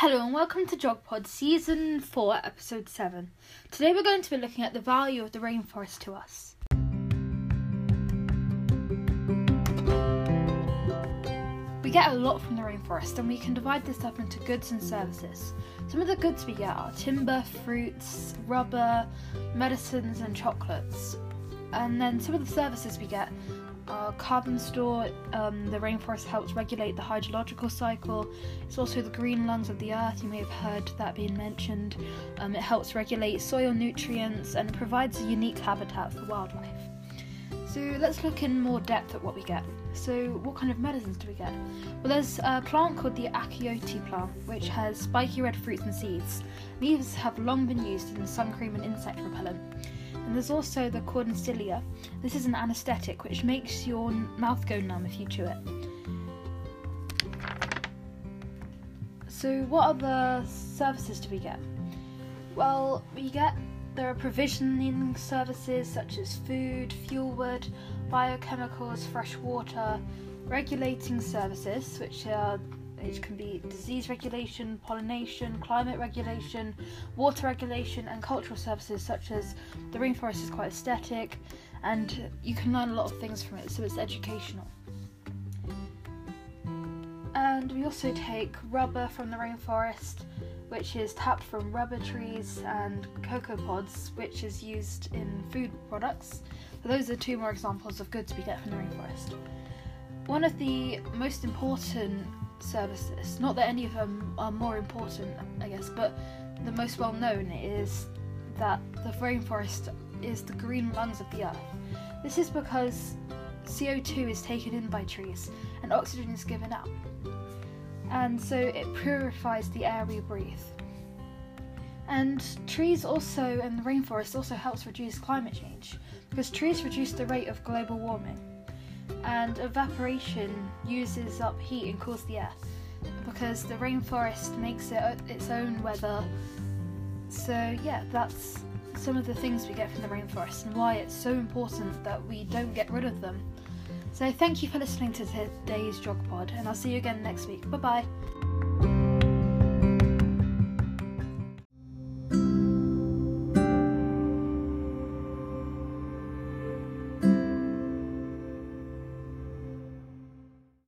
Hello and welcome to JogPod Season 4, Episode 7. Today we're going to be looking at the value of the rainforest to us. We get a lot from the rainforest and we can divide this up into goods and services. Some of the goods we get are timber, fruits, rubber, medicines, and chocolates. And then some of the services we get uh, carbon store, um, the rainforest helps regulate the hydrological cycle. It's also the green lungs of the earth, you may have heard that being mentioned. Um, it helps regulate soil nutrients and provides a unique habitat for wildlife. So let's look in more depth at what we get. So, what kind of medicines do we get? Well, there's a plant called the achiote plant, which has spiky red fruits and seeds. These have long been used in sun cream and insect repellent. And there's also the cordycelia. This is an anaesthetic which makes your mouth go numb if you chew it. So, what other services do we get? Well, we get there are provisioning services such as food, fuel wood, biochemicals, fresh water, regulating services, which are which can be disease regulation, pollination, climate regulation, water regulation, and cultural services such as the rainforest is quite aesthetic and you can learn a lot of things from it, so it's educational. And we also take rubber from the rainforest, which is tapped from rubber trees, and cocoa pods, which is used in food products. So, those are two more examples of goods we get from the rainforest. One of the most important services. Not that any of them are more important, I guess, but the most well known is that the rainforest is the green lungs of the earth. This is because CO2 is taken in by trees and oxygen is given out. And so it purifies the air we breathe. And trees also, and the rainforest also helps reduce climate change because trees reduce the rate of global warming and evaporation uses up heat and cools the air because the rainforest makes it uh, its own weather. So, yeah, that's some of the things we get from the rainforest and why it's so important that we don't get rid of them. So, thank you for listening to today's Jog Pod, and I'll see you again next week. Bye bye.